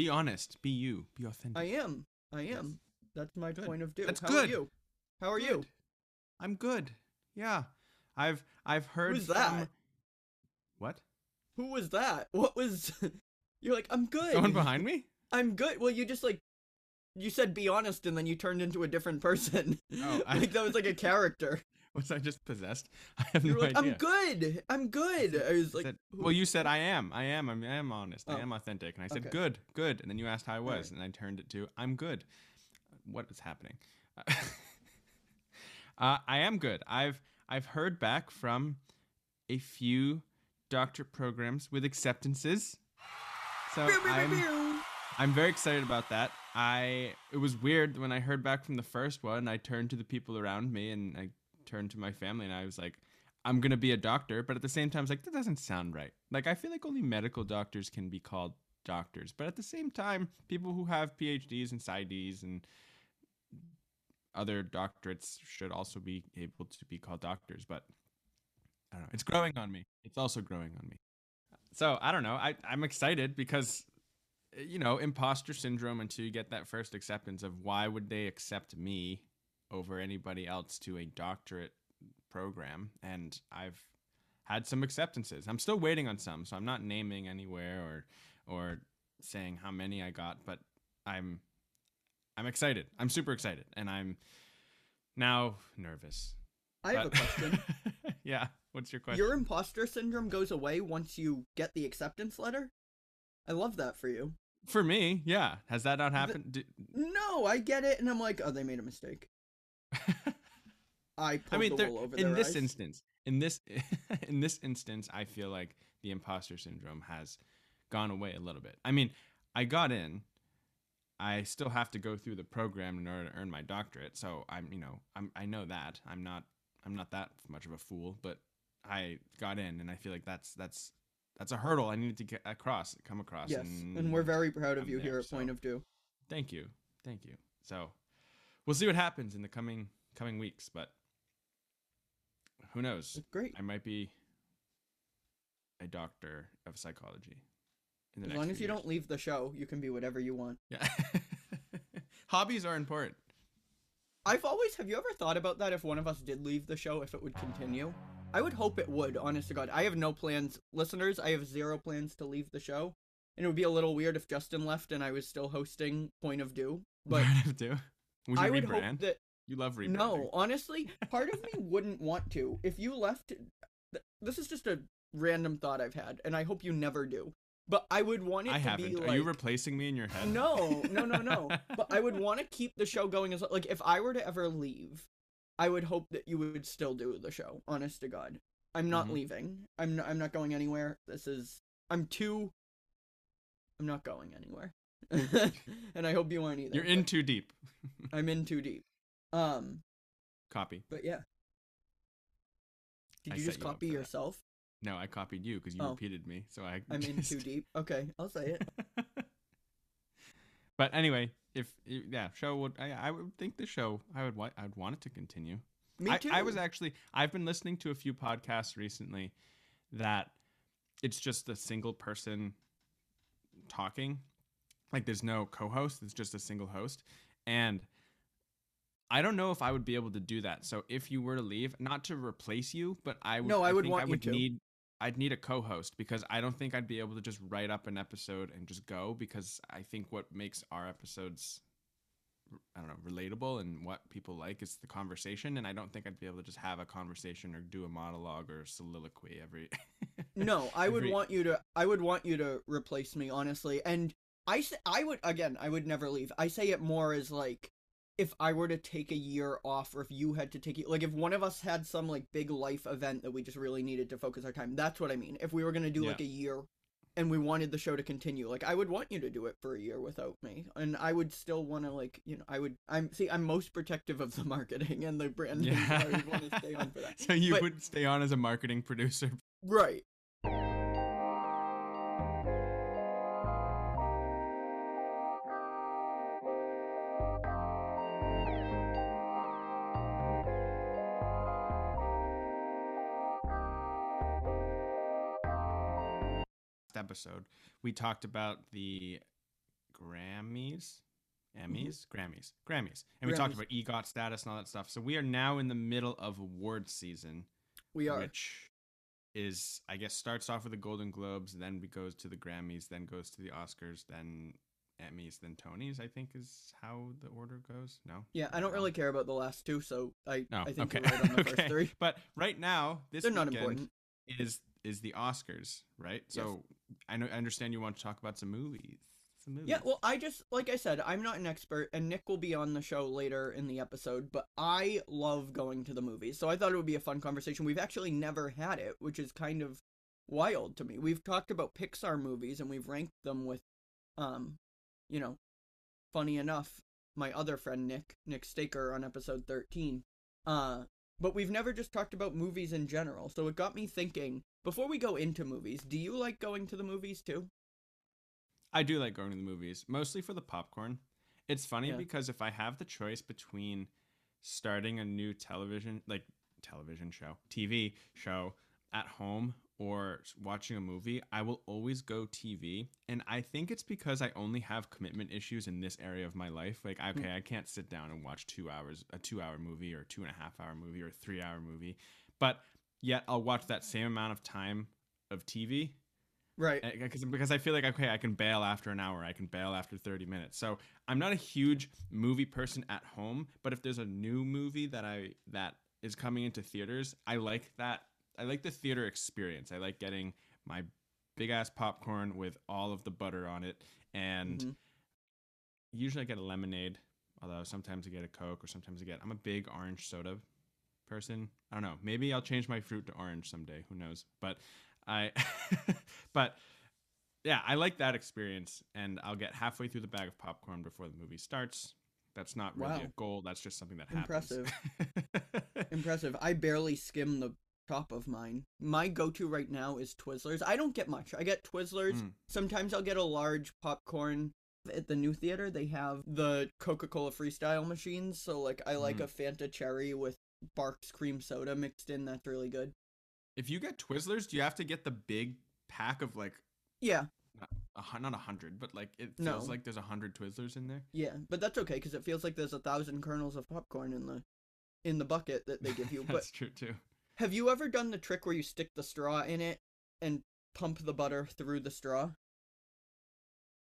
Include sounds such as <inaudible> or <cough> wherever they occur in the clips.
Be honest. Be you. Be authentic. I am. I am. That's my Good. point of view. That's How good. are you? How are you? I'm good. Yeah. I've I've heard Who's from that? What? Who was that? What was? <laughs> You're like, I'm good. Someone behind me? I'm good. Well, you just like, you said be honest, and then you turned into a different person. Oh, I- <laughs> like that was like a character. Was I just possessed? <laughs> I have no like, idea. I'm good. I'm good. I was like, Said- well, you said I am. I am. I am honest. I Oh. am authentic. And I said Okay. good, good. And then you asked how I was, Alright. and I turned it to I'm good. What is happening? <laughs> uh, I am good. I've I've heard back from a few doctor programs with acceptances. So I'm. I'm very excited about that. I it was weird when I heard back from the first one. I turned to the people around me and I turned to my family and I was like, I'm gonna be a doctor, but at the same time, I was like, that doesn't sound right. Like I feel like only medical doctors can be called doctors, but at the same time, people who have PhDs and PsyDs and other doctorates should also be able to be called doctors. But I don't know. It's growing on me. It's also growing on me. So I don't know. I I'm excited because you know, imposter syndrome until you get that first acceptance of why would they accept me over anybody else to a doctorate program. And I've had some acceptances. I'm still waiting on some, so I'm not naming anywhere or or saying how many I got, but I'm I'm excited. I'm super excited. And I'm now nervous. I have a question. <laughs> yeah. What's your question? Your imposter syndrome goes away once you get the acceptance letter. I love that for you. For me, yeah. Has that not happened? No, I get it, and I'm like, oh, they made a mistake. I pulled I mean, the there, wool over in this eyes. instance, in this <laughs> in this instance, I feel like the imposter syndrome has gone away a little bit. I mean, I got in. I still have to go through the program in order to earn my doctorate. So I'm, you know, I'm I know that I'm not I'm not that much of a fool, but I got in, and I feel like that's that's that's a hurdle I needed to get across, come across. Yes, and we're very proud of I'm you there, here at so- Point of View. Thank you, thank you. So we'll see what happens in the coming coming weeks, but who knows? Great. I might be a doctor of psychology. In the As long as you years. don't leave the show, you can be whatever you want. Yeah. <laughs> Hobbies are important. I've always have you ever thought about that if one of us did leave the show if it would continue? I would hope it would, honest to God. I have no plans listeners, I have zero plans to leave the show. And it would be a little weird if Justin left and I was still hosting Point of View. But <laughs> do. Would you I would rebrand? hope that you love rebranding. No, honestly, part of me wouldn't want to. If you left, th- this is just a random thought I've had, and I hope you never do. But I would want it I to haven't. be Are you replacing me in your head? No, no, no, no. <laughs> but I would want to keep the show going as like if I were to ever leave, I would hope that you would still do the show. Honest to God, I'm not Mhm. leaving. I'm not, I'm not going anywhere. This is I'm too. I'm not going anywhere, <laughs> and I hope you aren't either. You're in too deep. <laughs> I'm in too deep. Um, Copy. but yeah. Did I you just copy yourself? No, I copied you because you Oh. repeated me. So I. I'm in too deep. Okay, I'll say it. <laughs> but anyway, if yeah, show would I, I would think the show I would want I'd want it to continue. Me I, too. I was actually I've been listening to a few podcasts recently that it's just a single person talking. Like there's no co-host, it's just a single host. And I don't know if I would be able to do that. So if you were to leave, not to replace you, but I would No, I would think want I you would to. need I'd need a co-host because I don't think I'd be able to just write up an episode and just go because I think what makes our episodes I don't know, relatable and what people like is the conversation. And I don't think I'd be able to just have a conversation or do a monologue or soliloquy every. <laughs> No, I would every- want you to. I would want you to replace me, honestly. And I, say, I would again. I would never leave. I say it more as like, if I were to take a year off, or if you had to take it, like if one of us had some like big life event that we just really needed to focus our time. That's what I mean. If we were gonna do like a year, and we wanted the show to continue, like I would want you to do it for a year without me, and I would still want to like you know I would. I'm see. I'm most protective of the <laughs> marketing and the branding. so I would want to stay on for that. <laughs> so you But- would stay on as a marketing producer. Right. Episode, we talked about the Grammys, Emmys, Grammys, Grammys, and we talked Mm-hmm. About EGOT status and all that stuff. So we are now in the middle of award season, We are. which is I guess starts off with the Golden Globes, then we goes to the Grammys, then goes to the Oscars, then Emmys, then Tonys. I think is how the order goes. No. Yeah, I don't really care about the last two, so I No. I think okay. right on the <laughs> okay. first three. But right now, this They're not important. is is the Oscars, right? So I know I understand you want to talk about some movies. Some movies. Yeah, well, I just like I said, I'm not an expert, and Nick will be on the show later in the episode. But I love going to the movies, so I thought it would be a fun conversation. We've actually never had it, which is kind of wild to me. We've talked about Pixar movies and we've ranked them with, um, you know, funny enough, my other friend Nick Nick Staker on episode 13. Uh, but we've never just talked about movies in general. So it got me thinking. Before we go into movies, do you like going to the movies too? I do like going to the movies, mostly for the popcorn. It's funny Yeah. because if I have the choice between starting a new television, like television show, TV show at home or watching a movie, I will always go TV. And I think it's because I only have commitment issues in this area of my life. Like, hmm. okay, I can't sit down and watch two hours, a two hour movie or two and a half hour movie or a three hour movie. But yet I'll watch that same amount of time of TV Right. because because I feel like okay, I can bail after an hour, I can bail after thirty minutes. So I'm not a huge movie person at home, but if there's a new movie that I that is coming into theaters, I like that. I like the theater experience. I like getting my big ass popcorn with all of the butter on it, and Mhm. usually I get a lemonade. Although sometimes I get a Coke, or sometimes I get. I'm a big orange soda person. I don't know. Maybe I'll change my fruit to orange someday. Who knows? But I, <laughs> but yeah, I like that experience, and I'll get halfway through the bag of popcorn before the movie starts. That's not really Wow. a goal. That's just something that happens. Impressive. <laughs> Impressive. I barely skim the top of mine. My go-to right now is Twizzlers. I don't get much. I get Twizzlers. Mm. Sometimes I'll get a large popcorn. At the new theater, they have the Coca-Cola Freestyle machines. So like, I like Mhm. a Fanta Cherry with Barq's cream soda mixed in. That's really good. if you get Twizzlers, do you have to get the big pack of like Yeah, a not a hundred, but like it No. feels like there's a hundred Twizzlers in there? yeah, but that's okay because it feels like there's a thousand kernels of popcorn in the in the bucket that they give you. <laughs> but That's true too. have you ever done the trick where you stick the straw in it and pump the butter through the straw?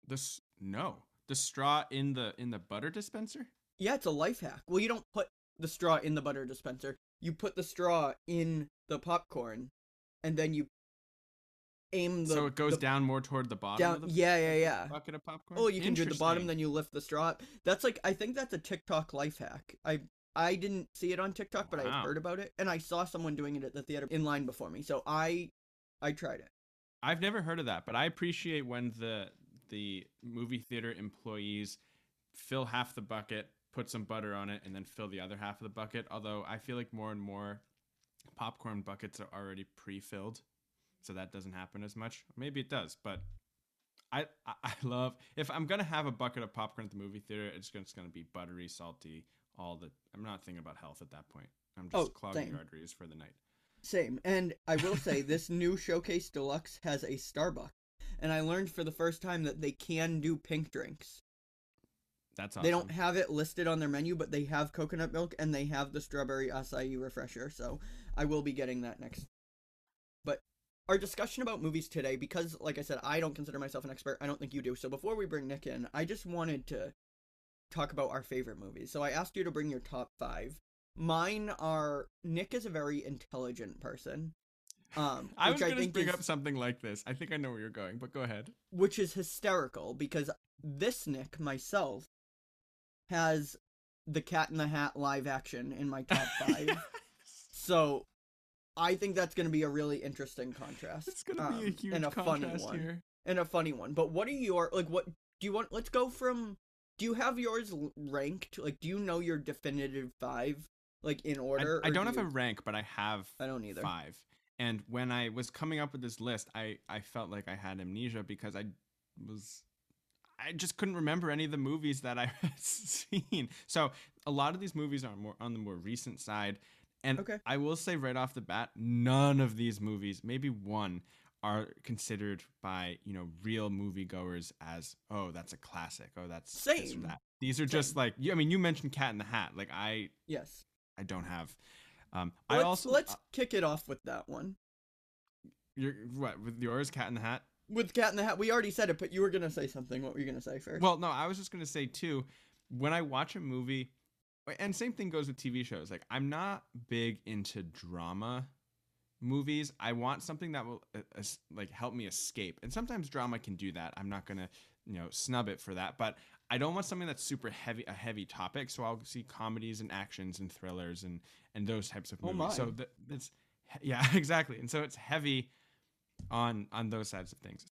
This no, the straw in the in the butter dispenser. Yeah, it's a life hack. Well, you don't put the straw in the butter dispenser. You put the straw in the popcorn, and then you aim the. so it goes the- down more toward the bottom. down- of the yeah, yeah, yeah. Bucket of popcorn. Oh, you can do the bottom, then you lift the straw. up. That's like I think that's a TikTok life hack. I I didn't see it on TikTok, but I Wow. had heard about it, and I saw someone doing it at the theater in line before me. So I I tried it. I've never heard of that, but I appreciate when the the movie theater employees fill half the bucket, put some butter on it, and then fill the other half of the bucket. Although I feel like more and more popcorn buckets are already pre-filled, so that doesn't happen as much. Maybe it does, but I I, love if I'm gonna have a bucket of popcorn at the movie theater, it's gonna, it's gonna be buttery, salty, all the. I'm not thinking about health at that point. I'm just Oh, clogging same. arteries for the night. Same. And I will say this new Showcase Deluxe has a Starbucks. And I learned for the first time that they can do pink drinks. That's awesome. They don't have it listed on their menu, but they have coconut milk and they have the strawberry acai refresher. So I will be getting that next. But our discussion about movies today, because like I said, I don't consider myself an expert. I don't think you do. So before we bring Nick in, I just wanted to talk about our favorite movies. So I asked you to bring your top five. Mine are Nick is a very intelligent person. Um, I was going to bring is- up something like this. I think I know where you're going, but go ahead. which is hysterical because this Nick myself has the Cat in the Hat live action in my top <laughs> five. so I think that's going to be a really interesting contrast. it's going to be a um, huge and a funny one. here. and a funny one. But what are your like? What do you want? Let's go from. Do you have yours ranked? Like, do you know your definitive five, like in order? I or don't do have you- a rank, but I have I don't either. five. And when I was coming up with this list, I, I felt like I had amnesia because I was I just couldn't remember any of the movies that I <laughs> had seen. So a lot of these movies are more on the more recent side. And Okay. I will say right off the bat, none of these movies, maybe one, are considered by you know real moviegoers as oh that's a classic oh that's Same. that. These are just like you. I mean, you mentioned Cat in the Hat. Like I, Yes. I don't have. Um, I Let's, also let's uh, kick it off with that one. you're what with yours, Cat in the Hat. With Cat in the Hat, we already said it, but you were gonna say something. What were you gonna say first? Well, no, I was just gonna say too. When I watch a movie, and same thing goes with TV shows. Like I'm not big into drama movies. I want something that will uh, like help me escape. And sometimes drama can do that. I'm not gonna you know snub it for that, but I don't want something that's super heavy a heavy topic. So I'll see comedies and actions and thrillers and and those types of Oh movies. So my. that, that's yeah, exactly. And so it's heavy on on those sides of things.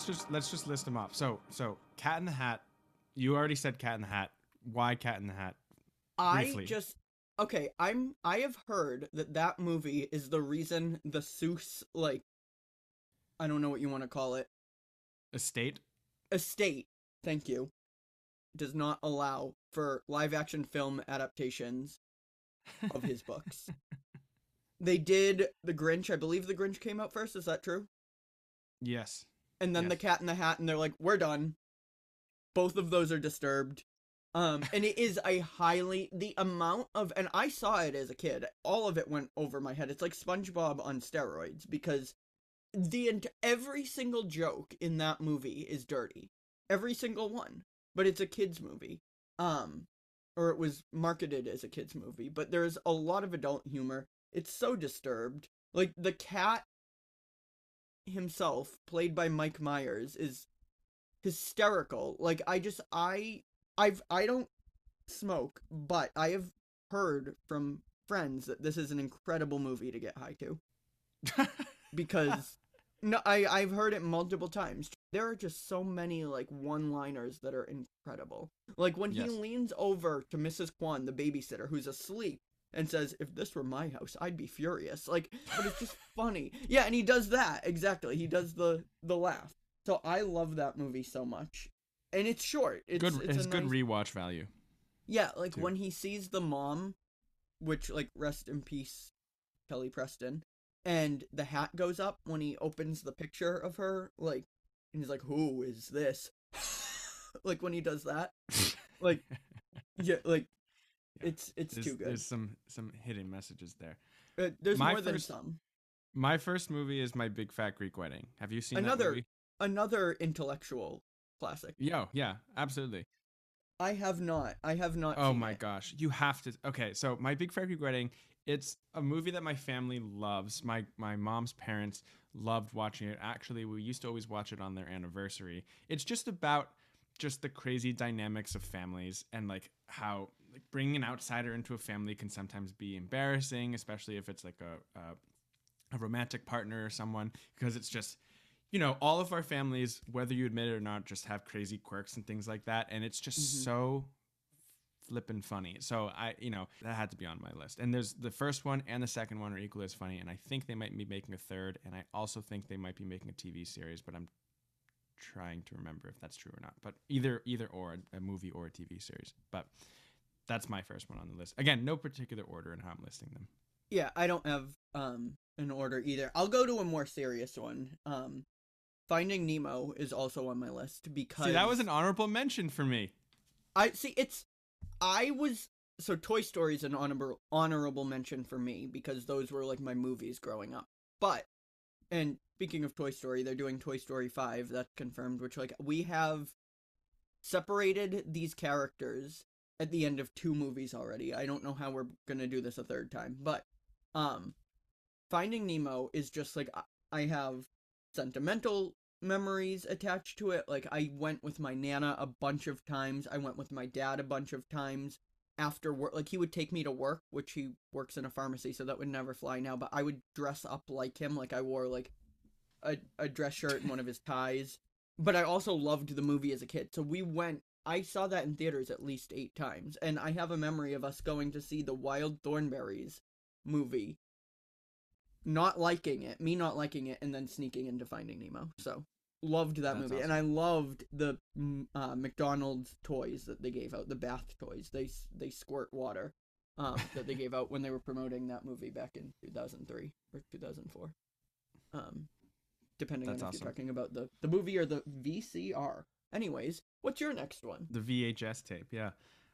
Let's just let's just list them off. So so Cat in the Hat. You already said Cat in the Hat. Why Cat in the Hat? I just okay. I'm I have heard that that movie is the reason the Seuss like I don't know what you want to call it Estate. estate. Thank you. Does not allow for live action film adaptations of his books. <laughs> they did The Grinch. I believe The Grinch came out first. Is that true? yes. And then the cat in the hat and they're like we're done. Both of those are disturbed. Um and it is a highly the amount of and i saw it as a kid all of it went over my head. It's like spongebob on steroids because the every single joke in that movie is dirty. Every single one. But it's a kids movie. Um or it was marketed as a kids movie. But there's a lot of adult humor. It's so disturbed. Like the cat himself, played by Mike Myers, is hysterical. Like I just I I've I don't smoke, but I have heard from friends that this is an incredible movie to get high to <laughs> because no I I've heard it multiple times. There are just so many like one-liners that are incredible. Like when Yes. he leans over to Mrs. Kwan, the babysitter, who's asleep and says, "If this were my house, I'd be furious." Like, but it's just funny. Yeah, and he does that exactly. He does the the laugh. So I love that movie so much, and it's short. It's good. It's It's a good nice- rewatch value. yeah, like too. when he sees the mom, which like rest in peace, Kelly Preston, and the hat goes up when he opens the picture of her, like, and he's like, "Who is this?" <laughs> like when he does that, <laughs> like, yeah, like Yeah. it's it's There's, too good. there's some some hidden messages there. Uh, there's my more than some. My first movie is My Big Fat Greek Wedding. Have you seen Another- that movie? Another intellectual classic. Yo, yeah, absolutely. I have not. I have not. Oh my it. gosh, you have to. Okay, so My Big Fat Greek Wedding. It's a movie that my family loves. My my mom's parents loved watching it. Actually, we used to always watch it on their anniversary. It's just about just the crazy dynamics of families and like how like bringing an outsider into a family can sometimes be embarrassing, especially if it's like a a, a romantic partner or someone because it's just you know all of our families whether you admit it or not just have crazy quirks and things like that and it's just Mhm. so flippin' funny. So i you know that had to be on my list. And there's the first one and the second one are equally as funny and i think they might be making a third and i also think they might be making a tv series but i'm trying to remember if that's true or not. But either either or a movie or a tv series. But that's my first one on the list again no particular order in how i'm listing them Yeah, I don't have um an order either. I'll go to a more serious one. Um, Finding Nemo is also on my list because see that was an honorable mention for me I see it's I was so Toy Story is an honorable honorable mention for me because those were like my movies growing up. But and speaking of Toy Story, they're doing Toy Story 5, that's confirmed, which like we have separated these characters at the end of two movies already. I don't know how we're to do this a third time, but um Finding Nemo is just like I- I have sentimental memories attached to it. Like I went with my nana a bunch of times. I went with my dad a bunch of times after work. Like he would take me to work, which he works in a pharmacy, so that would never fly now. But I would dress up like him. Like I wore like a a dress shirt and one of his ties. But I also loved the movie as a kid. So we went. I saw that in theaters at least eight times, and I have a memory of us going to see the Wild Thornberrys movie not liking it, me not liking it, and then sneaking into Finding Nemo. So loved that That's movie, and I loved the mm, uh, McDonald's toys that they gave out, the bath toys. They they squirt water, um, that they gave out when they were promoting that movie back in 2003 or 2004. Um, depending That's on if you're talking about the the movie or the VCR. Anyways, what's your next one? The VHS tape, yeah.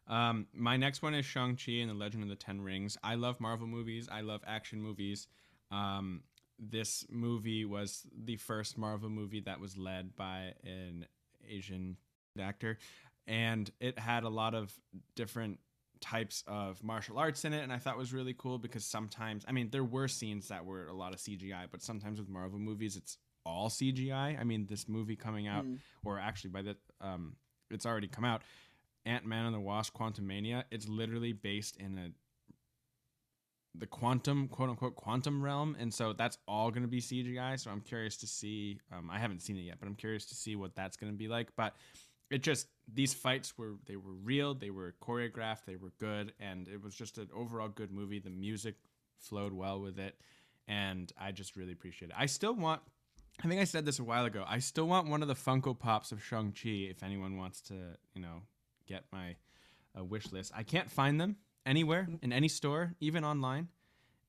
Um, my next one is Shang Chi and the Legend of the Ten Rings. I love Marvel movies. I love action movies. Um, this movie was the first Marvel movie that was led by an Asian actor, and it had a lot of different types of martial arts in it and I thought was really cool because sometimes I mean there were scenes that were a lot of CGI but sometimes with Marvel movies it's all CGI. I. Mean this movie coming out Mm. or actually by the um it's already come out ant-man and the wasp quantumania it's literally based in a the quantum quote unquote quantum realm. And so that's all going to be cgi so i'm curious to see um, i haven't seen it yet but i'm curious to see what that's going to be like. But it just these fights were they were real they were choreographed they were good and it was just an overall good movie. The music flowed well with it and i just really appreciate it. I still want I think I said this a while ago. I still want one of the Funko Pops of Shang Chi. If anyone wants to, you know, get my uh, wish list, I can't find them anywhere in any store, even online.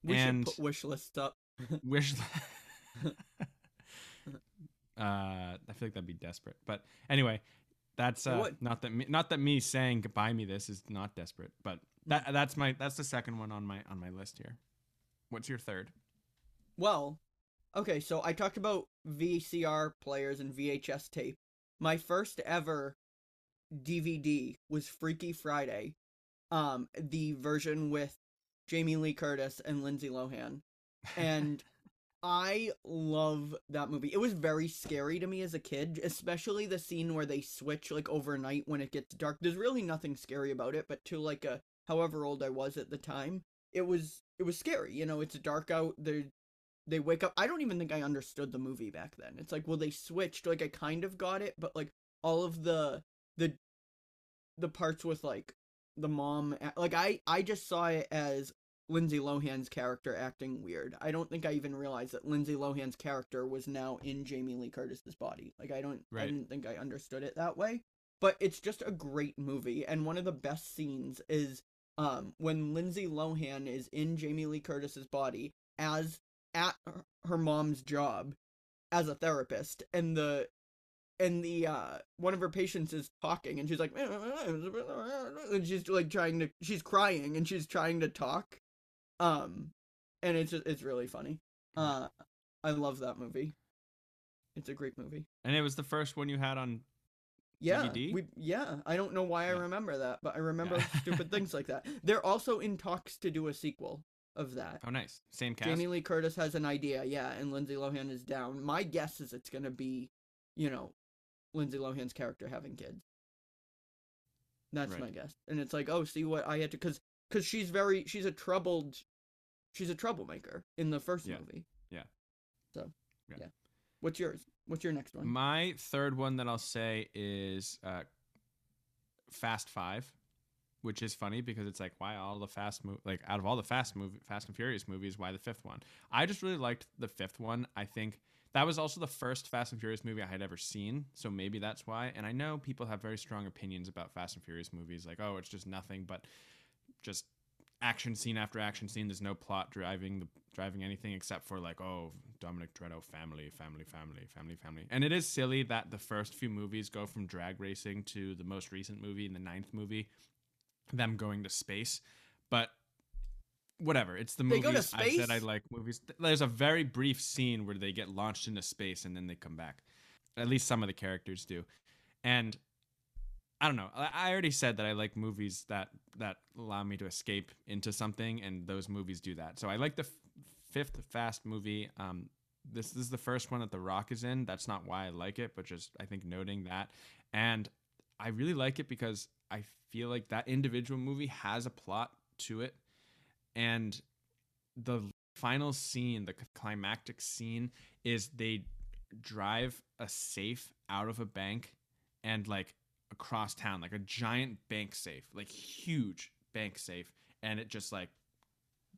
We and should put wish list up. <laughs> wish. <laughs> <laughs> uh, I feel like that'd be desperate, but anyway, that's uh, not that me, not that me saying buy me this is not desperate, but that that's my that's the second one on my on my list here. What's your third? Well, okay, so I talked about VCR players and VHS tape. My first ever DVD was Freaky Friday, um, the version with Jamie Lee Curtis and Lindsay Lohan. And <laughs> I love that movie. It was very scary to me as a kid, especially the scene where they switch like overnight when it gets dark. There's really nothing scary about it, but to like a however old I was at the time, it was it was scary. You know, it's dark out. They they wake up. I don't even think I understood the movie back then. It's like well they switched. Like I kind of got it, but like all of the the the parts with like the mom like I I just saw it as Lindsay Lohan's character acting weird. I don't think I even realized that Lindsay Lohan's character was now in Jamie Lee Curtis's body. Like I don't I didn't think I understood it that way. But it's just a great movie and one of the best scenes is um when Lindsay Lohan is in Jamie Lee Curtis's body as at her- mom's job as a therapist and the and the uh one of her patients is talking and she's like <laughs> and she's like trying to she's crying and she's trying to talk um and it's it's really funny. Uh i love that movie. It's a great movie. And it was the first one you had on. yeah DVD? we yeah. I don't know why i remember that but i remember Yeah. <laughs> stupid things like that. They're also in talks to do a sequel of that Oh, nice. Same cast. Jamie Lee Curtis has an idea, yeah, and Lindsay Lohan is down. My guess is it's gonna be, you know, Lindsay Lohan's character having kids. That's Right. my guess, and it's like, oh, see what I had to, cause, cause she's very, she's a troubled, she's a troublemaker in the first Yeah. movie. Yeah. So, Yeah. yeah. What's yours? What's your next one? My third one that I'll say is uh, Fast Five, which is funny because it's like why all the fast move like out of all the fast movie Fast and Furious movies, why the fifth one? I just really liked the fifth one. I think that was also the first Fast and Furious movie I had ever seen, so maybe that's why. And I know people have very strong opinions about Fast and Furious movies, like oh, it's just nothing but just action scene after action scene. There's no plot driving the driving anything except for like oh Dominic Toretto family, family, family, family, family. And it is silly that the first few movies go from drag racing to the most recent movie, in the ninth movie, them going to space. But whatever, it's the They movies. I said I like movies. There's a very brief scene where they get launched into space and then they come back. At least some of the characters do. And I don't know. I I already said that I like movies that that allow me to escape into something, and those movies do that. So I like the f- fifth Fast movie. Um, this, this is the first one that The Rock is in. That's not why I like it, but just I think noting that, and I really like it because I feel like that individual movie has a plot to it, and the final scene, the climactic scene, is they drive a safe out of a bank and like across town, like a giant bank safe, like huge bank safe, and it just like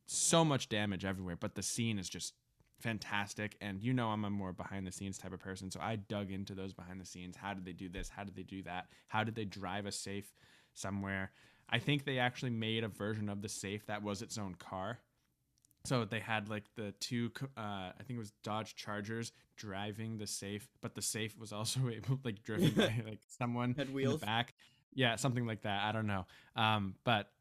so much damage everywhere. But the scene is just fantastic. And you know, I'm a more behind the scenes type of person. So I dug into those behind the scenes. How did they do this? How did they do that? How did they drive a safe somewhere? I think they actually made a version of the safe that was its own car. So they had like the two, uh, I think it was Dodge Chargers driving the safe, but the safe was also <laughs> able like driven by <laughs> like someone Had in wheels? back. Yeah, something like that. I don't know. Um, but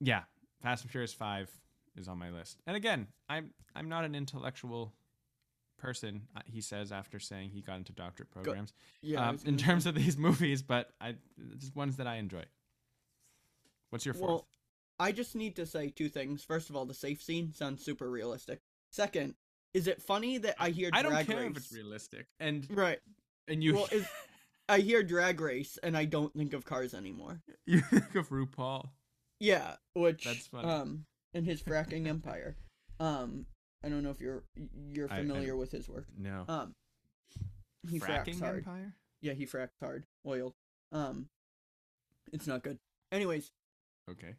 yeah, Fast and Furious Five is on my list. And again, I'm I'm not an intellectual person. uh, He says after saying he got into doctorate programs Yeah. I um, in terms say- of these <laughs> movies, but I just ones that I enjoy. What's your fourth? Well, I just need to say two things. First of all, the safe scene sounds super realistic. Second, is it funny that I hear I don't drag care race? if it's realistic, and Right. and you Well, is I hear drag race and I don't think of cars anymore. <laughs> you think of RuPaul. Yeah, which That's funny. um in his fracking empire. Um I don't know if you're you're I- I- familiar with his work. No, Um he fracks fracking hard. empire. Yeah, he fracks hard. Oil. Um it's not good. Anyways, Okay.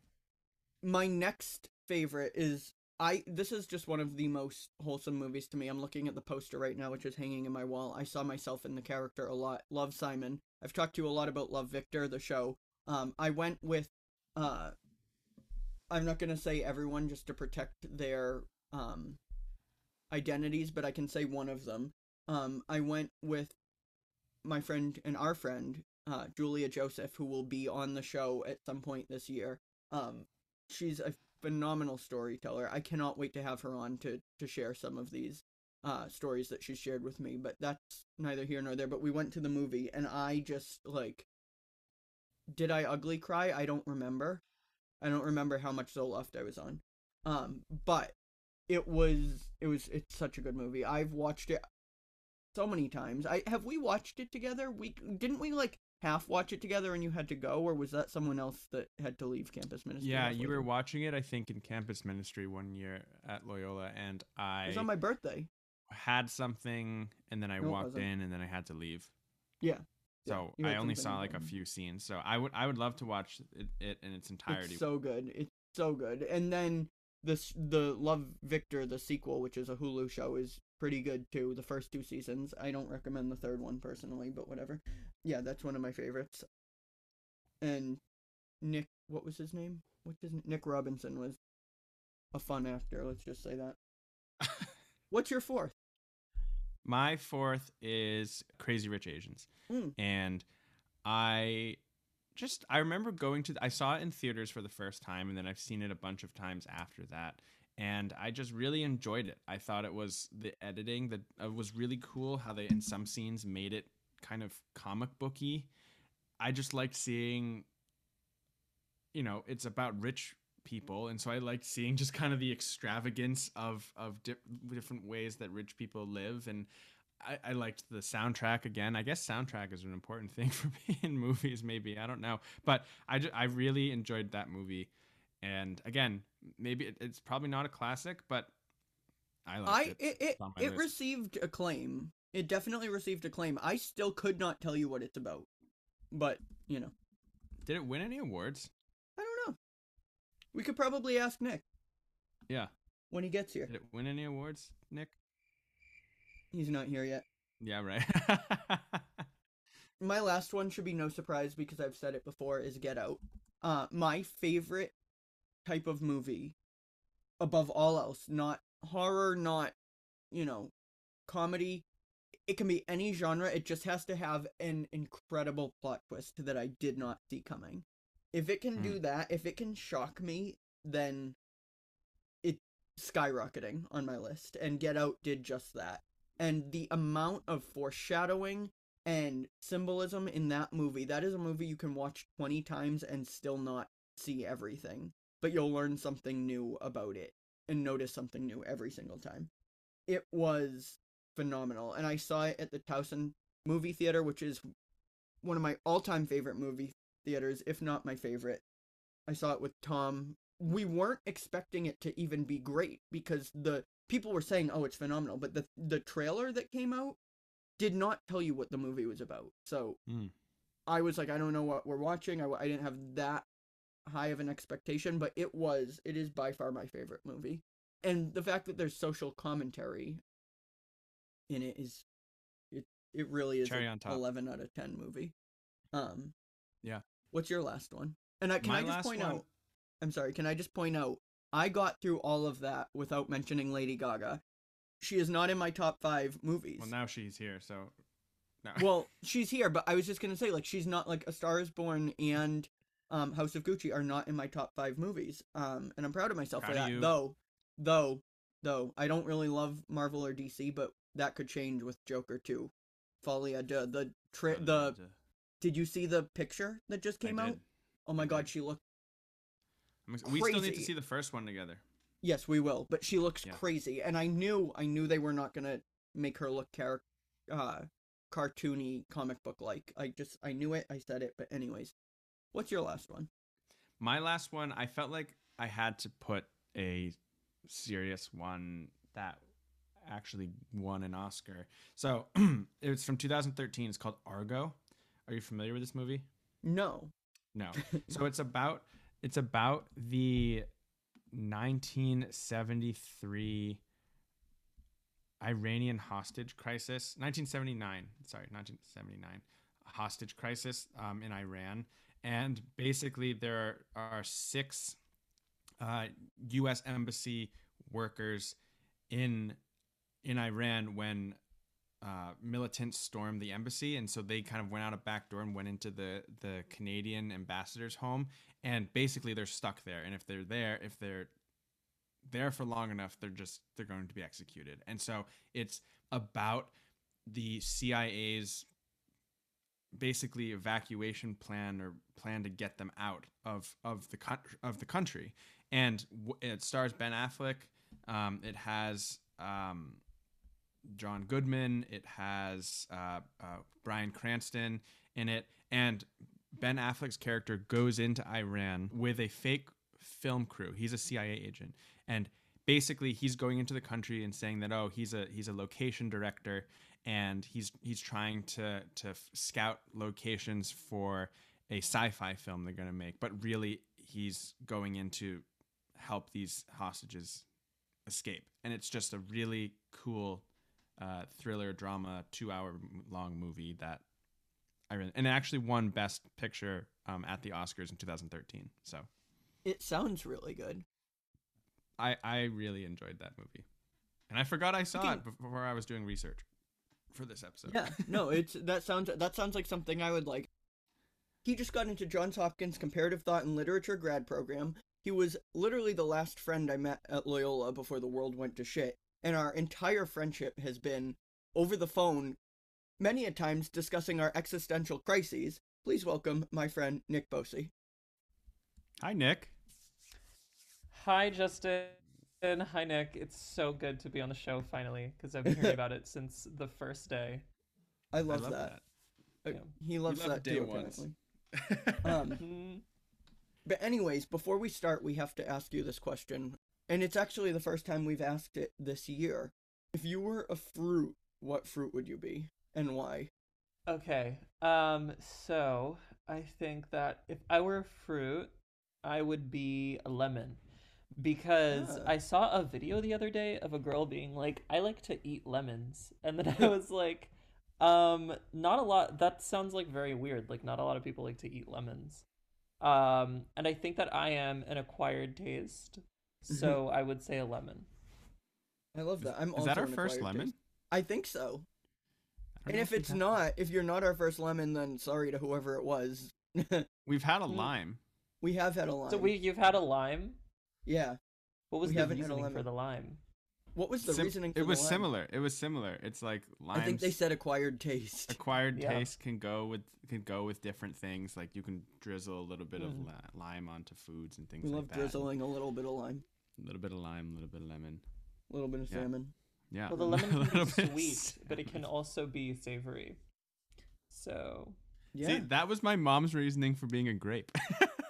my next favorite is I this is just one of the most wholesome movies to me. I'm looking at the poster right now which is hanging in my wall. I saw myself in the character a lot. Love Simon. I've talked to you a lot about Love Victor the show. Um I went with uh I'm not going to say everyone just to protect their um identities, but I can say one of them. Um I went with my friend and our friend uh Julia Joseph who will be on the show at some point this year. Um she's a phenomenal storyteller. I cannot wait to have her on to to share some of these uh stories that she shared with me, but that's neither here nor there. But we went to the movie and I just like did I ugly cry? I don't remember. I don't remember how much Zoloft I was on. Um but it was it was it's such a good movie. I've watched it so many times. I have we watched it together? We didn't we like half watch it together and you had to go or was that someone else that had to leave campus ministry? Yeah, you were watching it, I think, in campus ministry one year at Loyola, and It I was on my birthday. had something, and then I No, walked in, and then I had to leave. Yeah. Yeah, So you I only saw like a few scenes. So I would I would love to watch it, it in its entirety. It's so good. It's so good. And then this the Love Victor the sequel, which is a Hulu show, is pretty good too. The first two seasons. I don't recommend the third one personally, but whatever. Yeah, that's one of my favorites. And Nick, what was his name? What's his Nick Robinson was a fun actor. Let's just say that. <laughs> What's your fourth? My fourth is Crazy Rich Asians. Mm. And I just I remember going to I saw it in theaters for the first time and then I've seen it a bunch of times after that. And I just really enjoyed it. I thought it was the editing that uh, was really cool how they in some scenes made it kind of comic booky. I just liked seeing you know, it's about rich people and so I liked seeing just kind of the extravagance of of di- different ways that rich people live and I, I liked the soundtrack again. I guess soundtrack is an important <laughs> thing for me in movies, maybe. I don't know. But I, I really enjoyed that movie. And again, maybe it, it's probably not a classic, but I liked I it. it it, It's on my it received acclaim. It definitely received acclaim. I still could not tell you what it's about. But, you know, Did it win any awards? I don't know. We could probably ask Nick Yeah. when he gets here. Did it win any awards, Nick? He's not here yet. Yeah, right. <laughs> My last one should be no surprise because I've said it before is Get Out. Uh my favorite type of movie above all else, not horror, not, you know, comedy. It can be any genre. It just has to have an incredible plot twist that I did not see coming. If it can hmm. do that, if it can shock me, then it's skyrocketing on my list. And Get Out did just that. And the amount of foreshadowing and symbolism in that movie, that is a movie you can watch 20 times and still not see everything. But you'll learn something new about it and notice something new every single time. It was phenomenal. And I saw it at the Towson Movie Theater, which is one of my all time favorite movie theaters, if not my favorite. I saw it with Tom. We weren't expecting it to even be great because the people were saying, "Oh, it's phenomenal," but the the trailer that came out did not tell you what the movie was about. So Mm. I was like, I don't know what we're watching. I, I didn't have that high of an expectation, but it was. It is by far my favorite movie, and the fact that there's social commentary in it is it it really is Cherry an 11 out of 10 movie. Um Yeah. What's your last one? And I, can My I just last point one- out I'm sorry, can I just point out I got through all of that without mentioning Lady Gaga. She is not in my top 5 movies. well, now she's here, so. No. <laughs> well, she's here, but I was just gonna say, like, she's not like A Star Is Born and um, House of Gucci are not in my top five movies. Um, and I'm proud of myself for Proud of that. you. Though, though, though, I don't really love Marvel or DC, but that could change with Joker too. Folie à Deux the tri- the. Did you see the picture that just came out? Oh my god, she looked. Ex- We still need to see the first one together. Yes, we will, but she looks Yeah. crazy, and I knew, I knew they were not gonna make her look char- uh, cartoony comic book like. I just, I knew it. I said it, but anyways, what's your last one? My last one, I felt like I had to put a serious one that actually won an Oscar. So <clears throat> it's from 2013. It's called Argo. Are you familiar with this movie? No. No. <laughs> So it's about it's about the 1973 Iranian hostage crisis. 1979. Sorry, 1979 hostage crisis um, in Iran, and basically there are six uh, U.S. embassy workers in in Iran when uh, militants stormed the embassy, and so they kind of went out a back door and went into the the Canadian ambassador's home, and basically they're stuck there. And if they're there, if they're there for long enough, they're just they're going to be executed. And so it's about the CIA's basically evacuation plan or plan to get them out of of the coun- of the country. And w- it stars Ben Affleck. Um, it has um, John Goodman. It has uh, uh, Bryan Cranston in it, and Ben Affleck's character goes into Iran with a fake film crew. He's a CIA agent, and basically he's going into the country and saying that oh he's a he's a location director and he's he's trying to to scout locations for a sci-fi film they're going to make but really he's going in to help these hostages escape and it's just a really cool uh, thriller drama two hour long movie that I really, and it actually won best picture um, at the Oscars in 2013 so It sounds really good. I I really enjoyed that movie, and I forgot I saw it before I was doing research for this episode. Yeah, no, <laughs> it's that sounds that sounds like something I would like. He just got into Johns Hopkins Comparative Thought and Literature grad program. He was literally the last friend I met at Loyola before the world went to shit, and our entire friendship has been over the phone, many a times discussing our existential crises. Please welcome my friend Nick Bosi. Hi Nick. Hi, Justin. Hi, Nick. It's so good to be on the show finally because I've been hearing <laughs> about it since the first day. I love, I love that. Uh, Yeah. He loves love that day too. ones. Apparently. <laughs> Um, Mm, But anyways, before we start, we have to ask you this question, and it's actually the first time we've asked it this year. If you were a fruit, what fruit would you be, and why? Okay. Um. So I think that if I were a fruit, I would be a lemon, because Ah. I saw a video the other day of a girl being like, "I like to eat lemons," and then I <laughs> was like, um, not a lot. That sounds like very weird. Like not a lot of people like to eat lemons. Um, and I think that I am an acquired taste, so I would say a lemon. I love that. I'm Is also that our first lemon? taste. I think so. I And if it's had- not, if you're not our first lemon, then sorry to whoever it was. <laughs> we've had a Mm. lime. we have had a lime. So we, you've had a lime. yeah. What was We the haven't had a reasoning for the lime? What was the Sim- reasoning? For it was the similar. It was similar. It's like limes. I think they said acquired taste. acquired Yeah. taste can go with can go with different things. Like you can drizzle a little bit of Mm. li- lime onto foods and things We like love that. drizzling a little bit of lime, A little bit of lime, a little bit of lemon. a little bit of Yeah. salmon. Yeah. Well, the <laughs> lemon can little be bit of sweet, but it can <laughs> also be savory. So Yeah. See, that was my mom's reasoning for being a grape. <laughs>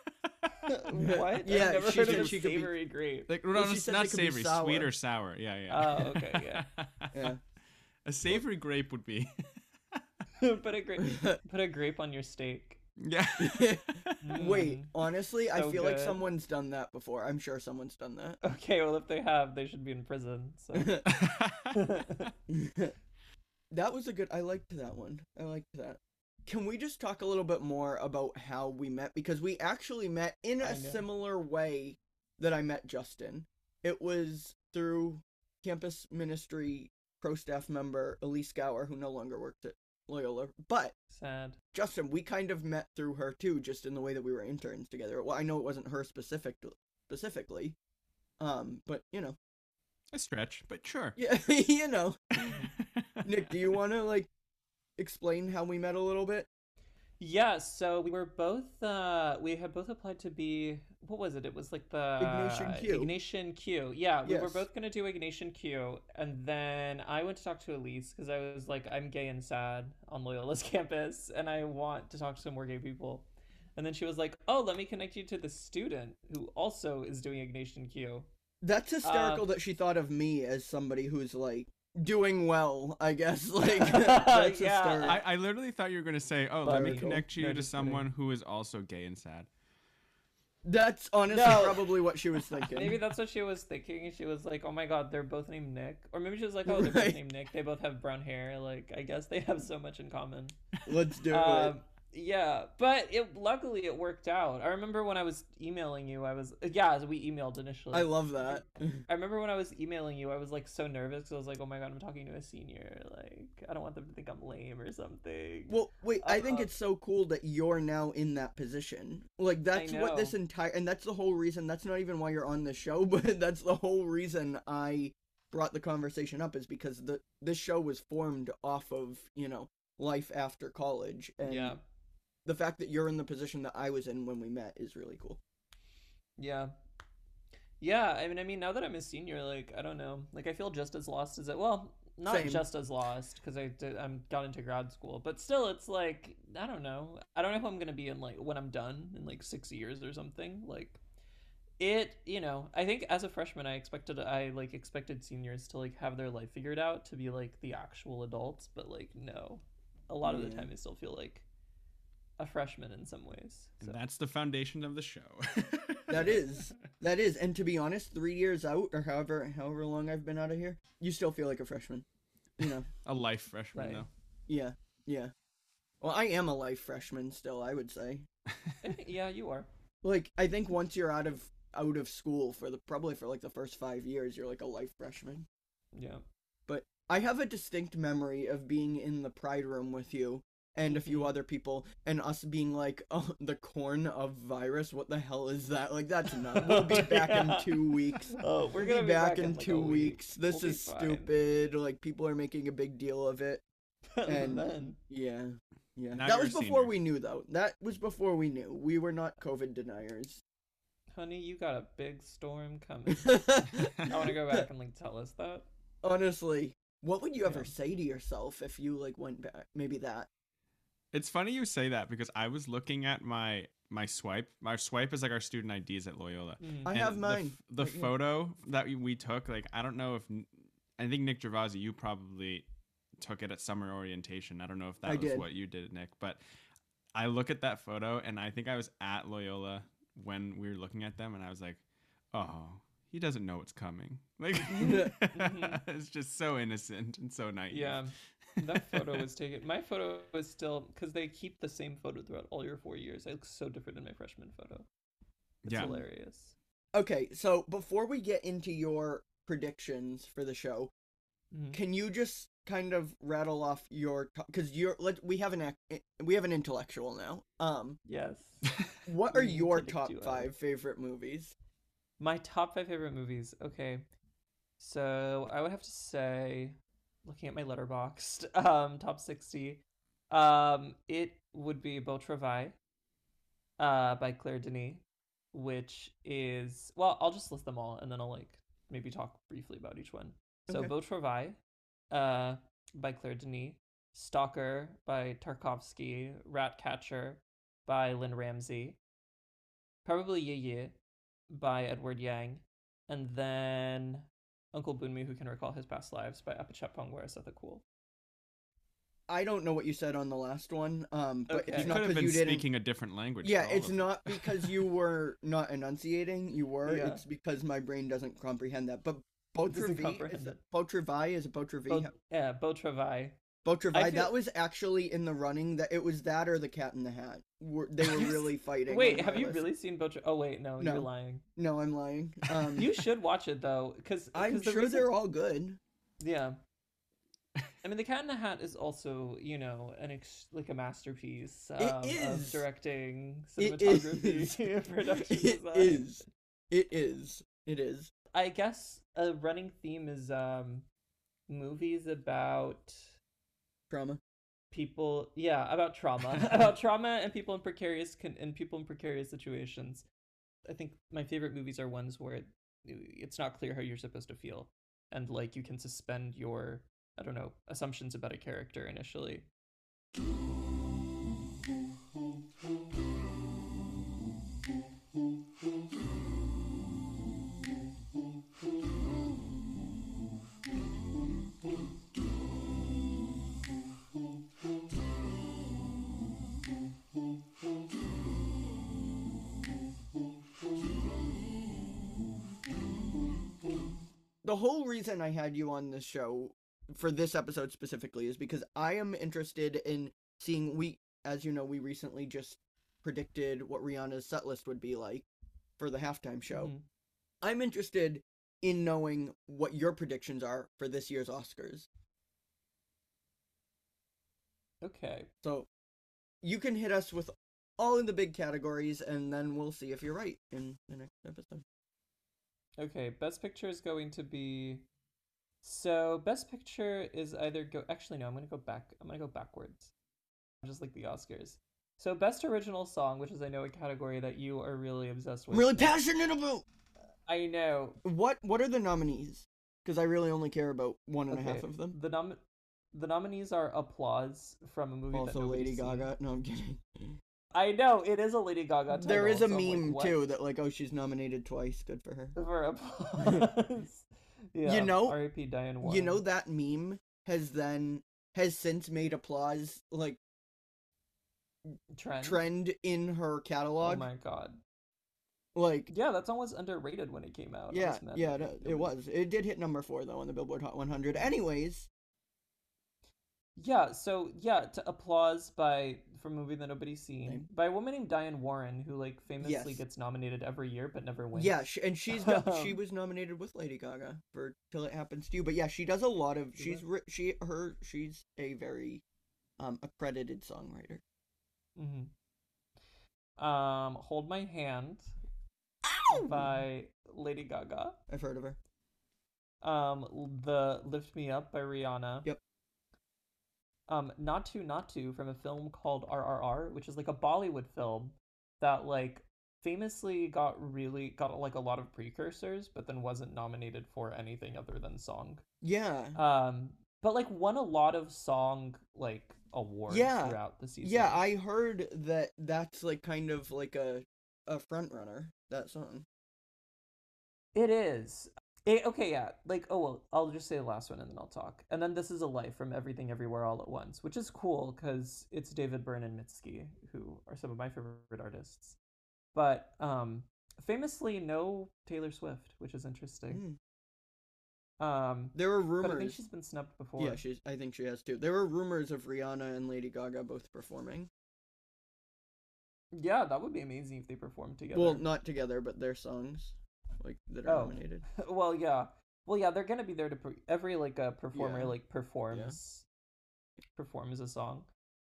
<laughs> what? Yeah, I've never she heard said of a she could be- savory grape. like, no, Well, no, she not they could savory, sweet or sour. Yeah, yeah. Oh, okay, yeah. <laughs> Yeah. a savory grape would be. <laughs> put a grape, put a grape on your steak. yeah. Wait, Mm. honestly, I So feel like someone's done that before. I'm sure someone's done that. Okay, well if they have, they should be in prison. So that was a good. I liked that one. I liked that. Can we just talk a little bit more about how we met? Because we actually met in a similar way that I met Justin. It was through campus ministry pro staff member Elise Gower, who no longer works at Loyola. But Sad. Justin, we kind of met through her too, just in the way that we were interns together. Well, I know it wasn't her specific specifically, um, but you know, A stretch, but sure. yeah, <laughs> you know. <laughs> Nick, do you want to like explain how we met a little bit? Yeah, so we were both uh we had both applied to be what was it? It was like the Ignatian Q. Ignatian Q. Yeah, we were both gonna do Ignatian Q, and then I went to talk to Elise because I was like, I'm gay and sad on Loyola's <laughs> campus, and I want to talk to some more gay people. And then she was like, "Oh, let me connect you to the student who also is doing Ignatian Q." That's hysterical Um, that she thought of me as somebody who's like doing well. I guess <laughs> like <laughs> that's Yeah, hysterical. I, I literally thought you were gonna say, "Oh, let me Very cool. connect you No, to just kidding. someone who is also gay and sad." That's honestly No. probably what she was <laughs> thinking. Maybe that's what she was thinking. She was like, "Oh my god, they're both named Nick," or maybe she was like, "Oh, they're Right. both named Nick. They both have brown hair. Like, I guess they have so much in common." Let's do um, it. Yeah, but it luckily it worked out. I remember when I was emailing you, I was yeah, we emailed initially. I love that. <laughs> I remember when I was emailing you, I was like so nervous because I was like, "Oh my god, I'm talking to a senior. Like, I don't want them to think I'm lame or something." Well, wait, I think Uh, it's so cool that you're now in that position. Like that's what this entire and that's the whole reason that's not even why you're on the show, <laughs> but that's the whole reason I brought the conversation up is because the this show was formed off of, you know, life after college and yeah, the fact that you're in the position that I was in when we met is really cool. yeah, yeah. I mean, I mean, now that I'm a senior, like, I don't know, like, I feel just as lost as it. Well, not Same. just as lost because I did, I'm got into grad school, but still, it's like I don't know. I don't know who I'm gonna be in like when I'm done in like six years or something. Like, it, you know, I think as a freshman, I expected I like expected seniors to like have their life figured out to be like the actual adults, but like no, a lot of the time I still feel like a freshman in some ways. And So. that's the foundation of the show. <laughs> That is. That is, and to be honest, 3 years out or however however long I've been out of here, you still feel like a freshman. You know. <laughs> a life freshman Right. though. yeah. Yeah. Well, I am a life freshman still, I would say. <laughs> yeah, you are. like I think once you're out of out of school for the probably for like the first five years, you're like a life freshman. Yeah. But I have a distinct memory of being in the pride room with you and a few other people, and us being like, <laughs> "Oh, the corn of virus. What the hell is that? Like that's <laughs> not. We'll be oh, back in two weeks. Oh, we're We'll gonna be be back, in, in like, a two week. weeks. This We'll is stupid. Like people are making a big deal of it. <laughs> and And- then Yeah. Yeah. Now that was before senior. we knew though. That was before we knew. We were not COVID deniers. honey, you got a big storm coming. I want to go back and like tell us that. Honestly, what would you ever Yeah. say to yourself if you like went back? Maybe that. It's funny you say that because I was looking at my my swipe. My swipe is like our student IDs at Loyola. Mhm. I And have the mine. f- The, right here. photo that we- we took, like I don't know if I think Nick Gervasi, you probably took it at summer orientation. I don't know if that I was did. what you did, Nick, but I look at that photo and I think I was at Loyola when we were looking at them, and I was like, oh. He doesn't know what's coming. Like <laughs> Mhm. <laughs> it's just so innocent and so naive. Yeah, that photo was taken. My photo was still because they keep the same photo throughout all your four years. I look so different in my freshman photo. It's Yeah. hilarious. Okay, so before we get into your predictions for the show, Mhm. can you just kind of rattle off your because you're let we have an ac- we have an intellectual now. Um, Yes. <laughs> what are your top five favorite movies? My top five favorite movies. Okay. So I would have to say, looking at my letterboxd, <laughs> um, top 60, um, it would be Beau Travail, uh, by Claire Denis, which is, well, I'll just list them all and then I'll like maybe talk briefly about each one. So Okay. Beau Travail, uh, by Claire Denis, Stalker by Tarkovsky, Ratcatcher by Lynne Ramsay, probably Yi Yi by Edward Yang, and then Uncle Boonmee Who Can Recall His Past Lives by Apichat Pongwar Cool. I don't know what you said on the last one. Um, but Okay. it's You not could have because been you didn't. speaking a different language. Yeah, it's not because you <laughs> were not enunciating. You were. Yeah. It's because my brain doesn't comprehend that. But Beau It doesn't is comprehend it it. Beau Travail is it Beau Travail? Yeah, Beau Travail. Boat I Travail, feel- that was actually in the running. That it was that or the Cat in the Hat. Were, they were <laughs> really fighting. Wait, have you list. really seen Boat? Oh wait, no, No. you're lying. No, I'm lying. Um, You should watch it though, because I'm the sure reason- they're all good. Yeah. <laughs> I mean, The Cat in the Hat is also, you know, an ex- like a masterpiece um, of is. directing, It cinematography, is. <laughs> production It design. is. It is. It is. I guess a running theme is um movies about Trauma. people, yeah, about trauma, <laughs> about trauma and people in precarious con- and people in precarious situations. I think my favorite movies are ones where it, it's not clear how you're supposed to feel, and like you can suspend your I don't know assumptions about a character initially. The whole reason I had you on this show for this episode specifically is because I am interested in seeing we as you know we recently just predicted what Rihanna's set list would be like for the halftime show. Mhm. I'm interested in knowing what your predictions are for this year's Oscars. Okay. So you can hit us with all in the big categories and then we'll see if you're right in the next episode. Okay, best picture is going to be so best picture is either go actually no, I'm gonna go back I'm gonna go backwards. Just like the Oscars. So best original song, which is I know a category that you are really obsessed with. I'm really passionate about I know. what what are the nominees? Because I really only care about one and a half Okay, of them. The nom the nominees are applause from a movie Also Lady seen. Gaga. No, I'm kidding. <laughs> I know, it is a Lady Gaga title. There is a so I'm like, meme too that like, oh, she's nominated twice. Good for her. for applause. <laughs> <laughs> yeah, know- R.I.P. Diane Warren. You know that meme has then has since made applause like trend. trend in her catalog. Oh my god. Like Yeah, that song was underrated when it came out. yeah, yeah, it, it was. It did hit number four though on the Billboard Hot 100. Anyways, Yeah, so yeah, to applause by from a movie that nobody's seen Name. by a woman named Diane Warren, who like famously Yes. gets nominated every year but never wins. yeah, sh- and she's got, she <laughs> was nominated with Lady Gaga for "Till It Happens to You." But yeah, she does a lot of. She's ri- she her she's a very um accredited songwriter. Mm-hmm. Um, "Hold My Hand" by Lady Gaga. I've heard of her. Um, the "Lift Me Up" by Rihanna. Yep. Um, "Naatu Naatu" from a film called RRR, which is like a Bollywood film that like famously got really got like a lot of precursors, but then wasn't nominated for anything other than song. Yeah. Um, but like won a lot of song like awards Yeah. throughout the season. Yeah, I heard that that's like kind of like a a front runner that song. It is. It, okay, yeah. Like, oh well, I'll just say the last one and then I'll talk. And then this is a life from Everything Everywhere All at Once, which is cool because it's David Byrne and Mitski, who are some of my favorite artists. But um, famously, no Taylor Swift, which is interesting. Mm. Um, There were but I think she's been snubbed before. Yeah, she's. I think she has too. There were rumors of Rihanna and Lady Gaga both performing. Yeah, that would be amazing if they performed together. Well, not together, but their songs, like that are Oh. nominated. <laughs> well, yeah. Well, yeah, they're gonna be there to per- every like a performer Yeah. like performs performs a song.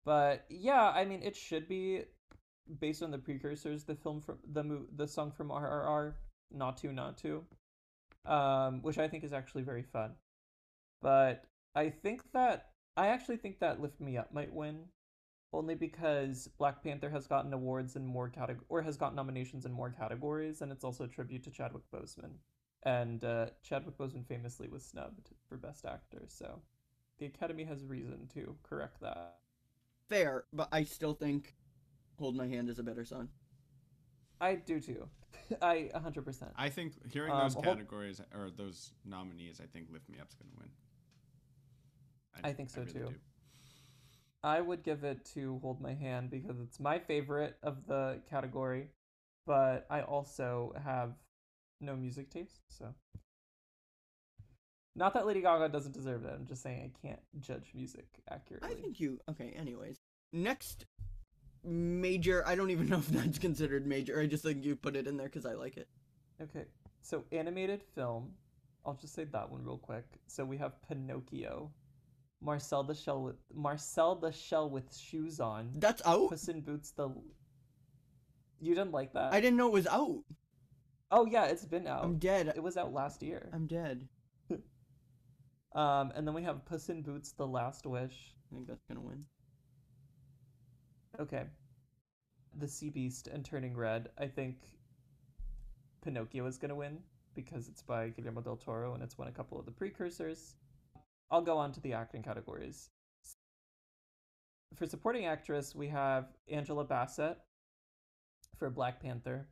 But yeah, I mean, it should be based on the precursors. The film from the mo- the song from RRR, Naatu Naatu, um, which I think is actually very fun. But I think that I actually think that Lift Me Up might win, only because Black Panther has gotten awards in more categories or has got nominations in more categories, and it's also a tribute to Chadwick Boseman. And uh, Chadwick Boseman famously was snubbed for Best Actor, so the Academy has reason to correct that. Fair, but I still think "Hold My Hand" is a better song. I do too. <laughs> I 100%. I think hearing Um, those hold- categories or those nominees, I think Lift Me Up's gonna win. I think so, really too. do. I would give it to Hold My Hand because it's my favorite of the category, but I also have no music taste, so Not that Lady Gaga doesn't deserve it. I'm just saying I can't judge music accurately. I think you okay. Anyways, next major. I don't even <laughs> know if that's considered major. I just think you put it in there because I like it. Okay, so animated film. I'll just say that one real quick. So we have Pinocchio, Marcel the Shell with Marcel the Shell with shoes on, That's out. Puss in Boots the. You didn't like that? I didn't know it was out. Oh yeah, it's been out. I'm dead. It was out last year. I'm dead. <laughs> Um, and then we have Puss in Boots: The Last Wish. I think that's gonna win. Okay. The Sea Beast and Turning Red. I think Pinocchio is gonna win because it's by Guillermo del Toro and it's won a couple of the precursors. I'll go on to the acting categories. For supporting actress, we have Angela Bassett for Black Panther,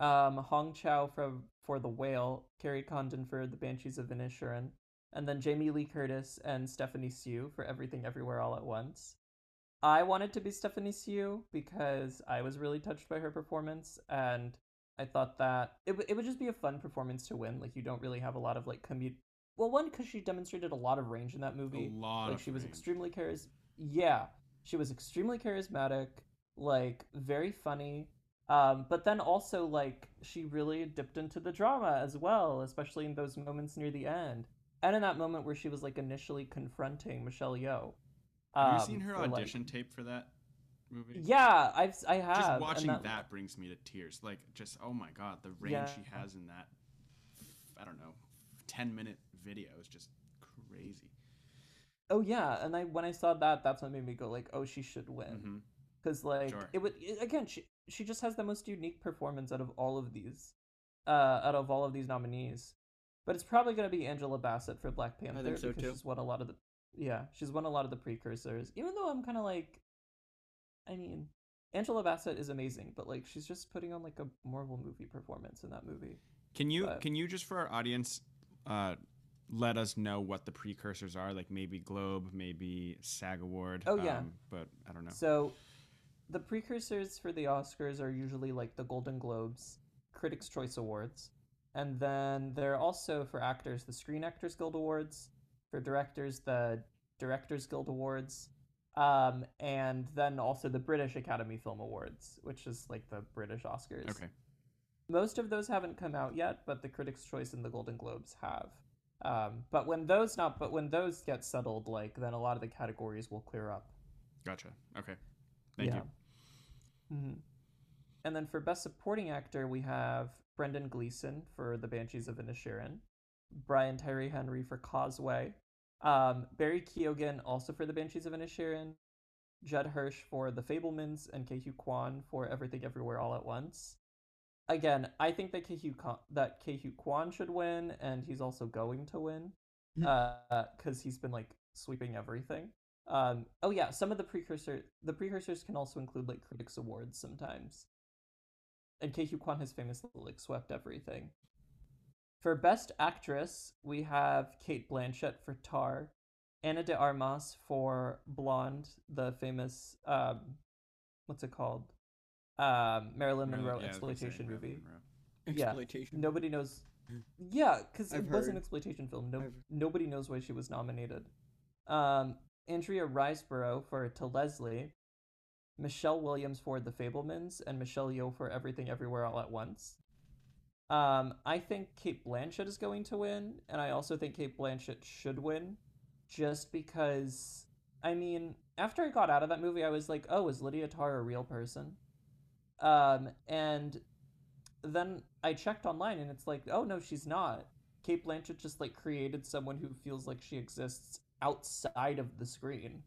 um, Hong Chau for for The Whale, Kerry Condon for The Banshees of Inisherin, and then Jamie Lee Curtis and Stephanie Hsu for Everything Everywhere All at Once. I wanted to be Stephanie Hsu because I was really touched by her performance, and I thought that it, w- it would just be a fun performance to win. Like, you don't really have a lot of, like, commute. Well, one, because she demonstrated a lot of range in that movie. A lot like, of she was extremely charis. Yeah, she was extremely charismatic, like, very funny. Um, but then also, like, she really dipped into the drama as well, especially in those moments near the end. And in that moment where she was, like, initially confronting Michelle Yeoh. Have you um, seen her for, like- audition tape for that movie? yeah, I've I have. Just watching that, that, brings me to tears. Like, just oh my god, the range Yeah. she has in that. I don't know, ten minute video is just crazy. Oh yeah, and I when I saw that, that's what made me go like, oh, she should win because like Sure. it would it- again. She she just has the most unique performance out of all of these, uh, out of all of these nominees. But it's probably gonna be Angela Bassett for Black Panther so, because too. she's won a lot of the yeah she's won a lot of the precursors. Even though I'm kind of like, I mean, Angela Bassett is amazing, but like she's just putting on like a Marvel movie performance in that movie. Can you But- can you just for our audience, uh, let us know what the precursors are? Like maybe Globe, maybe SAG Award. Oh, yeah. um, but I don't know. So, the precursors for the Oscars are usually like the Golden Globes, Critics' Choice Awards, and then they're also for actors the Screen Actors Guild Awards, for directors the Directors Guild Awards, um, and then also the British Academy Film Awards, which is like the British Oscars. okay. Most of those haven't come out yet, but the Critics' Choice and the Golden Globes have. Um, but when those not, but when those get settled, like then a lot of the categories will clear up. Gotcha. Okay. Thank you. hmm And then for Best Supporting Actor, we have Brendan Gleeson for The Banshees of Inisherin, Brian Tyree Henry for Causeway, um, Barry Keoghan also for The Banshees of Inisherin, Judd Hirsch for The Fabelmans, and Ke Huy Quan for Everything Everywhere All at Once. Again, I think that Ke Huy Quan, that Ke Huy Quan should win, and he's also going to win, Hmm. because he's been like sweeping everything. Um, oh yeah, some of the precursor the precursors can also include like critics awards sometimes. And Ke Huy Quan has famously like swept everything. For best actress, we have Cate Blanchett for Tar, Ana de Armas for Blonde, the famous um, what's it called? Um, Marilyn Marilyn- Monroe yeah, I was gonna say exploitation movie. Monroe. Yeah. Exploitation. Nobody knows. Yeah, because it I've was an exploitation film. No, I've- nobody knows why she was nominated. Um, Andrea Riseborough for To Leslie, Michelle Williams for The Fabelmans, and Michelle Yeoh for Everything Everywhere All at Once. Um, I think Cate Blanchett is going to win, and I also think Cate Blanchett should win, just because. I mean, after I got out of that movie, I was like, "Oh, is Lydia Tarr a real person?" Um, and then I checked online and it's like, oh no, she's not. Cate Blanchett just like created someone who feels like she exists outside of the screen.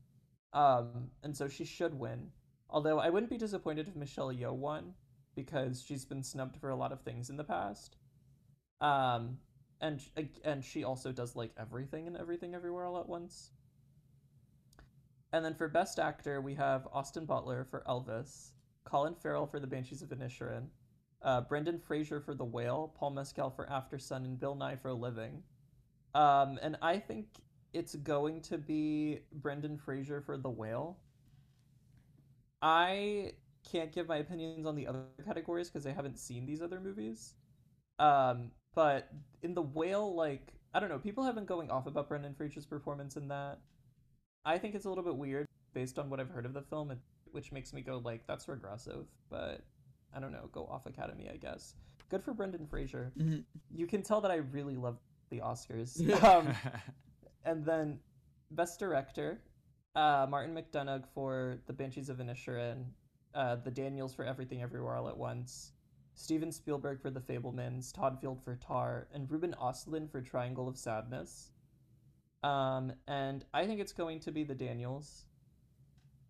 Um, and so she should win. Although I wouldn't be disappointed if Michelle Yeoh won because she's been snubbed for a lot of things in the past. Um, and and she also does like everything and everything everywhere all at once. And then for best actor, we have Austin Butler for Elvis, Colin Farrell for The Banshees of Inisherin, uh, Brendan Fraser for The Whale, Paul Mescal for Aftersun, and Bill Nighy for A Living. Um, and I think it's going to be Brendan Fraser for The Whale. I can't give my opinions on the other categories because I haven't seen these other movies. Um, but in The Whale, like I don't know. People have been going off about Brendan Fraser's performance in that. I think it's a little bit weird based on what I've heard of the film, which makes me go like, "That's regressive." But I don't know. Go off Academy, I guess. Good for Brendan Fraser. Mm-hmm. You can tell that I really love the Oscars. <laughs> Um, and then Best Director, uh, Martin McDonagh for The Banshees of Inisherin, uh, the Daniels for Everything Everywhere All at Once, Steven Spielberg for The Fabelmans, Todd Field for Tar, and Ruben Ostlund for Triangle of Sadness. Um, and I think it's going to be the Daniels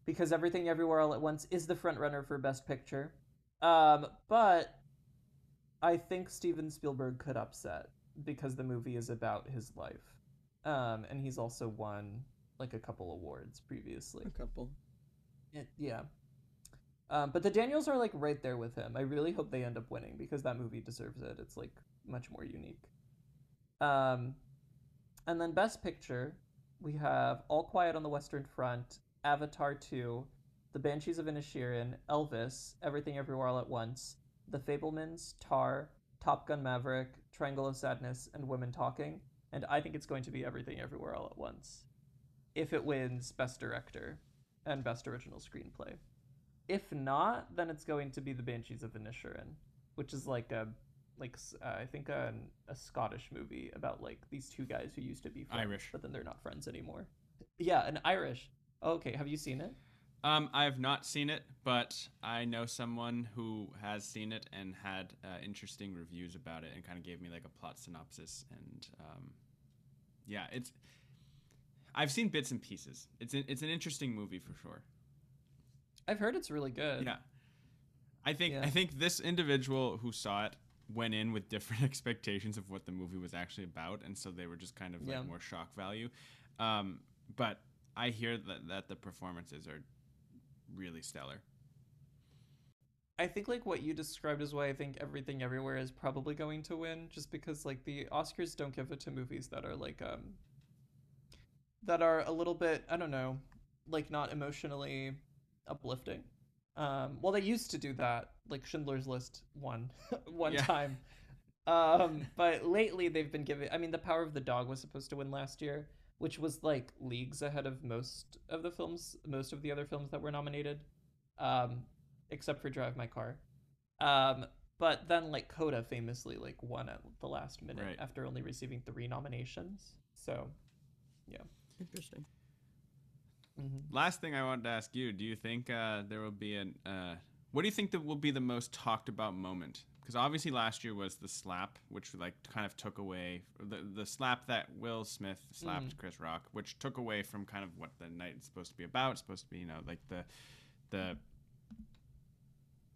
because Everything Everywhere All at Once is the front runner for Best Picture. Um, but I think Steven Spielberg could upset because the movie is about his life. Um, and he's also won like a couple awards previously. A couple. It, yeah. Um, but the Daniels are like right there with him. I really hope they end up winning because that movie deserves it. It's like much more unique. Um, and then Best Picture, we have All Quiet on the Western Front, Avatar 2, The Banshees of Inisherin, Elvis, Everything Everywhere All at Once, The Fabelmans, Tar, Top Gun Maverick, Triangle of Sadness, and Women Talking. And I think it's going to be Everything Everywhere All at Once. If it wins Best Director and Best Original Screenplay. If not, then it's going to be The Banshees of Inisherin, which is like a like uh, I think a, a Scottish movie about like these two guys who used to be friends, Irish. but then they're not friends anymore. Yeah, an Irish. Okay, have you seen it? Um, I have not seen it, but I know someone who has seen it and had uh, interesting reviews about it, and kind of gave me like a plot synopsis. And um, yeah, it's. I've seen bits and pieces. It's an, it's an interesting movie for sure. I've heard it's really good. Yeah, I think Yeah. I think this individual who saw it went in with <laughs> different expectations of what the movie was actually about, and so they were just kind of like Yeah. more shock value. Um, but I hear that that the performances are really stellar. I think like what you described is why I think Everything Everywhere is probably going to win, just because like the Oscars don't give it to movies that are like um that are a little bit I don't know, like not emotionally uplifting. Um, well, they used to do that, like Schindler's List one <laughs> one Yeah. time. Um, but lately they've been giving. I mean, The Power of the Dog was supposed to win last year, which was like leagues ahead of most of the films, most of the other films that were nominated, um, except for Drive My Car. Um, but then like Coda famously like won at the last minute Right. after only receiving three nominations. So, yeah, Interesting. mhm. Last thing I wanted to ask you: Do you think uh, there will be an? Uh, what do you think that will be the most talked about moment? Because obviously last year was the slap, which like kind of took away the the slap that Will Smith slapped Mm. Chris Rock, which took away from kind of what the night is supposed to be about. It's supposed to be you know like the the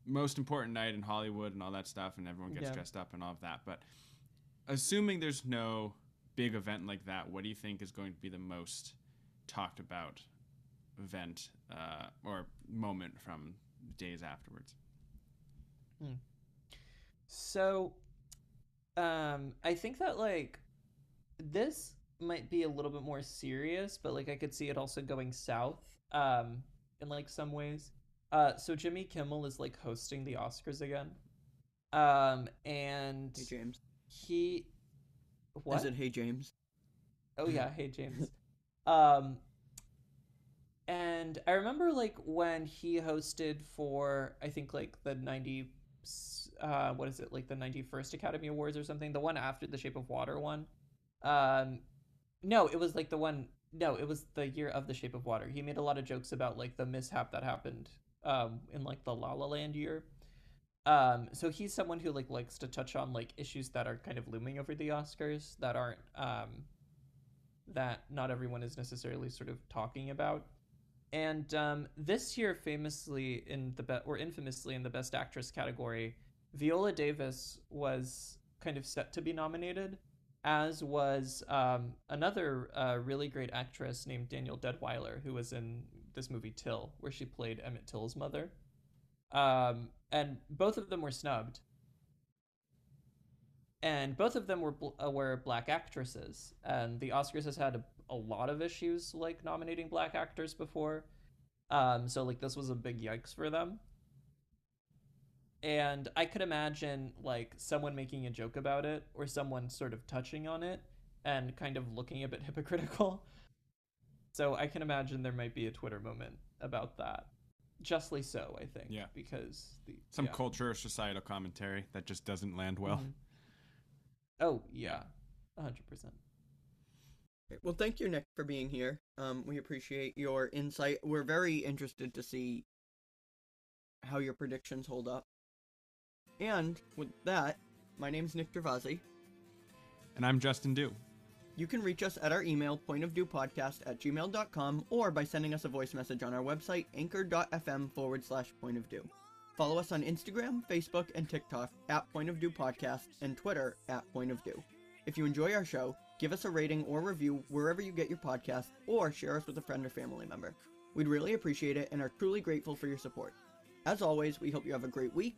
most important night in Hollywood and all that stuff, and everyone gets Yeah. dressed up and all of that. But assuming there's no big event like that, what do you think is going to be the most talked about event uh, or moment from days afterwards? So, um, I think that like this might be a little bit more serious, but like I could see it also going south, um, in like some ways. Uh, so Jimmy Kimmel is like hosting the Oscars again, um, and Hey James. he, what? Is it Hey James? Oh yeah, <laughs> hey James. um and I remember like when he hosted for I think like the 90 s- uh what is it? Like the 91st Academy Awards or something, the one after the Shape of Water one. Um no, it was like the one no, it was the year of the Shape of Water. He made a lot of jokes about like the mishap that happened um in like the La La Land year. Um so he's someone who like likes to touch on like issues that are kind of looming over the Oscars that aren't um that not everyone is necessarily sort of talking about. And um, this year, famously in the be- or infamously in the Best Actress category, Viola Davis was kind of set to be nominated, as was um, another uh, really great actress named Danielle Deadwyler, who was in this movie Till, where she played Emmett Till's mother. Um, and both of them were snubbed and both of them were bl- uh, were black actresses. And the Oscars has had a, a lot of issues like nominating black actors before, um, so like this was a big yikes for them. And I could imagine like someone making a joke about it or someone sort of touching on it, and kind of looking a bit <laughs> hypocritical. So I can imagine there might be a Twitter moment about that. Justly so, I think. Yeah. Because the Some yeah. culture or societal commentary that just doesn't land well. Mhm. Oh yeah, hundred percent. Okay, Well, thank you, Nick, for being here. Um, we appreciate your insight. We're very interested to see how your predictions hold up. And with that, my name's Nick Gervasi. And I'm Justin Dew. You can reach us at our email, pointofdewpodcast at gmail.com, or by sending us a voice message on our website, anchor.fm forward slash point of dew. Follow us on Instagram, Facebook, and TikTok at Point of Dew Podcast and Twitter at Point of Dew. If you enjoy our show, give us a rating or review wherever you get your podcast, or share us with a friend or family member. We'd really appreciate it and are truly grateful for your support. As always, we hope you have a great week.